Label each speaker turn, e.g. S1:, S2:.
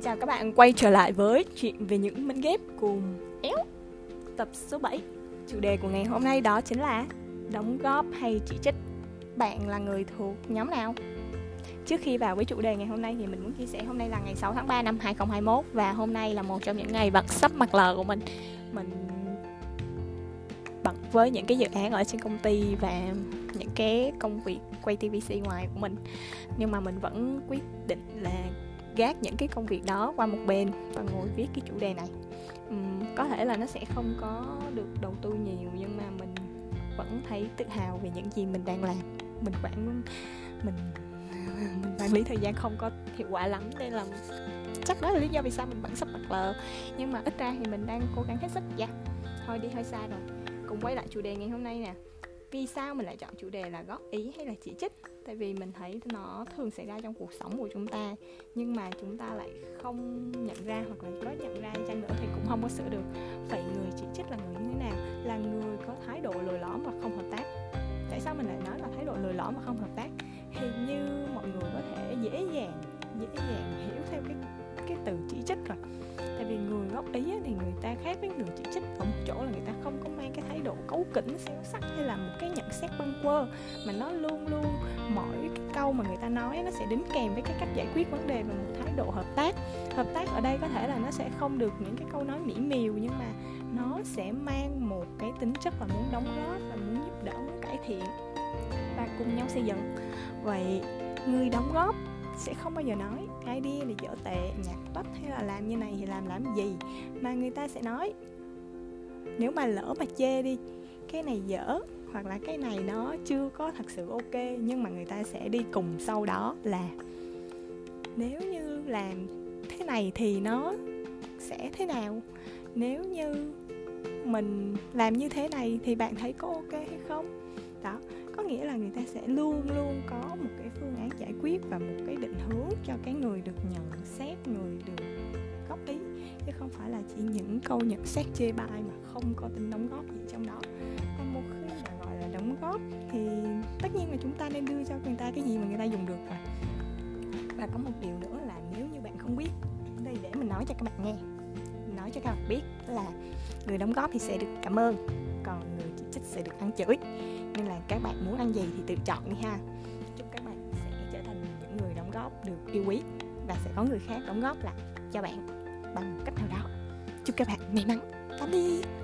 S1: Xin chào các bạn quay trở lại với chuyện về những mảnh ghép cùng éo. Tập số 7 Chủ đề của ngày hôm nay đó chính là Đóng góp hay chỉ trích. Bạn là người thuộc nhóm nào? Trước khi vào với chủ đề ngày hôm nay thì mình muốn chia sẻ hôm nay là ngày 6 tháng 3 năm 2021 Và hôm nay là một trong những ngày bật sắp mặt lờ của mình. Mình bận với những cái dự án ở trên công ty và những cái công việc quay TVC ngoài của mình. Nhưng mà mình vẫn quyết định gác những cái công việc đó qua một bên và ngồi viết cái chủ đề này. Uhm, có thể là nó sẽ không có được đầu tư nhiều nhưng mà mình vẫn thấy tự hào về những gì mình đang làm. Mình quản mình mình quản lý thời gian không có hiệu quả lắm nên là chắc đó là lý do vì sao mình vẫn sắp mặt lờ. Nhưng mà ít ra thì mình đang cố gắng hết sức. Dạ thôi đi hơi xa rồi. Cùng quay lại chủ đề ngày hôm nay nè vì sao mình lại chọn chủ đề là góp ý hay là chỉ trích? Tại vì mình thấy nó thường xảy ra trong cuộc sống của chúng ta, nhưng mà chúng ta lại không nhận ra hoặc là có nhận ra chăng nữa thì cũng không có sửa được. Vậy người chỉ trích là người như thế nào? Là người có thái độ lồi lõm và không hợp tác. Tại sao mình lại nói là thái độ lồi lõm và không hợp tác? Thì như mọi người có thể dễ dàng dễ dàng hiểu theo cái cái từ chỉ trích rồi. Tại vì người góp ý thì người ta khác với người chỉ trích kỉnh, xéo sắc hay là một cái nhận xét băng quơ mà nó luôn luôn mỗi cái câu mà người ta nói nó sẽ đính kèm với cái cách giải quyết vấn đề và một thái độ hợp tác. Hợp tác ở đây có thể là nó sẽ không được những cái câu nói mỹ miều, nhưng mà nó sẽ mang một cái tính chất là muốn đóng góp và muốn giúp đỡ, muốn cải thiện. Và cùng nhau xây dựng. Vậy người đóng góp sẽ không bao giờ nói idea là dở tệ nhạc bắp hay là làm như này thì làm làm gì? Mà người ta sẽ nói, nếu mà lỡ mà chê đi cái này dở, hoặc là cái này nó chưa có thật sự ok, nhưng mà người ta sẽ đi cùng sau đó là nếu như làm thế này thì nó sẽ thế nào? Nếu như mình làm như thế này thì bạn thấy có ok hay không? Đó, có nghĩa là người ta sẽ luôn luôn có một cái phương án giải quyết và một cái định hướng cho cái người được nhận xét, người được góp ý, chứ không phải là chỉ những câu nhận xét chê bai mà không có tính đóng góp gì trong đó thì tất nhiên là chúng ta nên đưa cho người ta cái gì mà người ta dùng được rồi. Và có một điều nữa là nếu như bạn không biết, đây để mình nói cho các bạn nghe. Nói cho các bạn biết là người đóng góp thì sẽ được cảm ơn, còn người chỉ trích sẽ được ăn chửi. Nên là các bạn muốn ăn gì thì tự chọn đi ha. Chúc các bạn sẽ trở thành những người đóng góp được yêu quý và sẽ có người khác đóng góp lại cho bạn bằng cách nào đó. Chúc các bạn may mắn. Tạm biệt.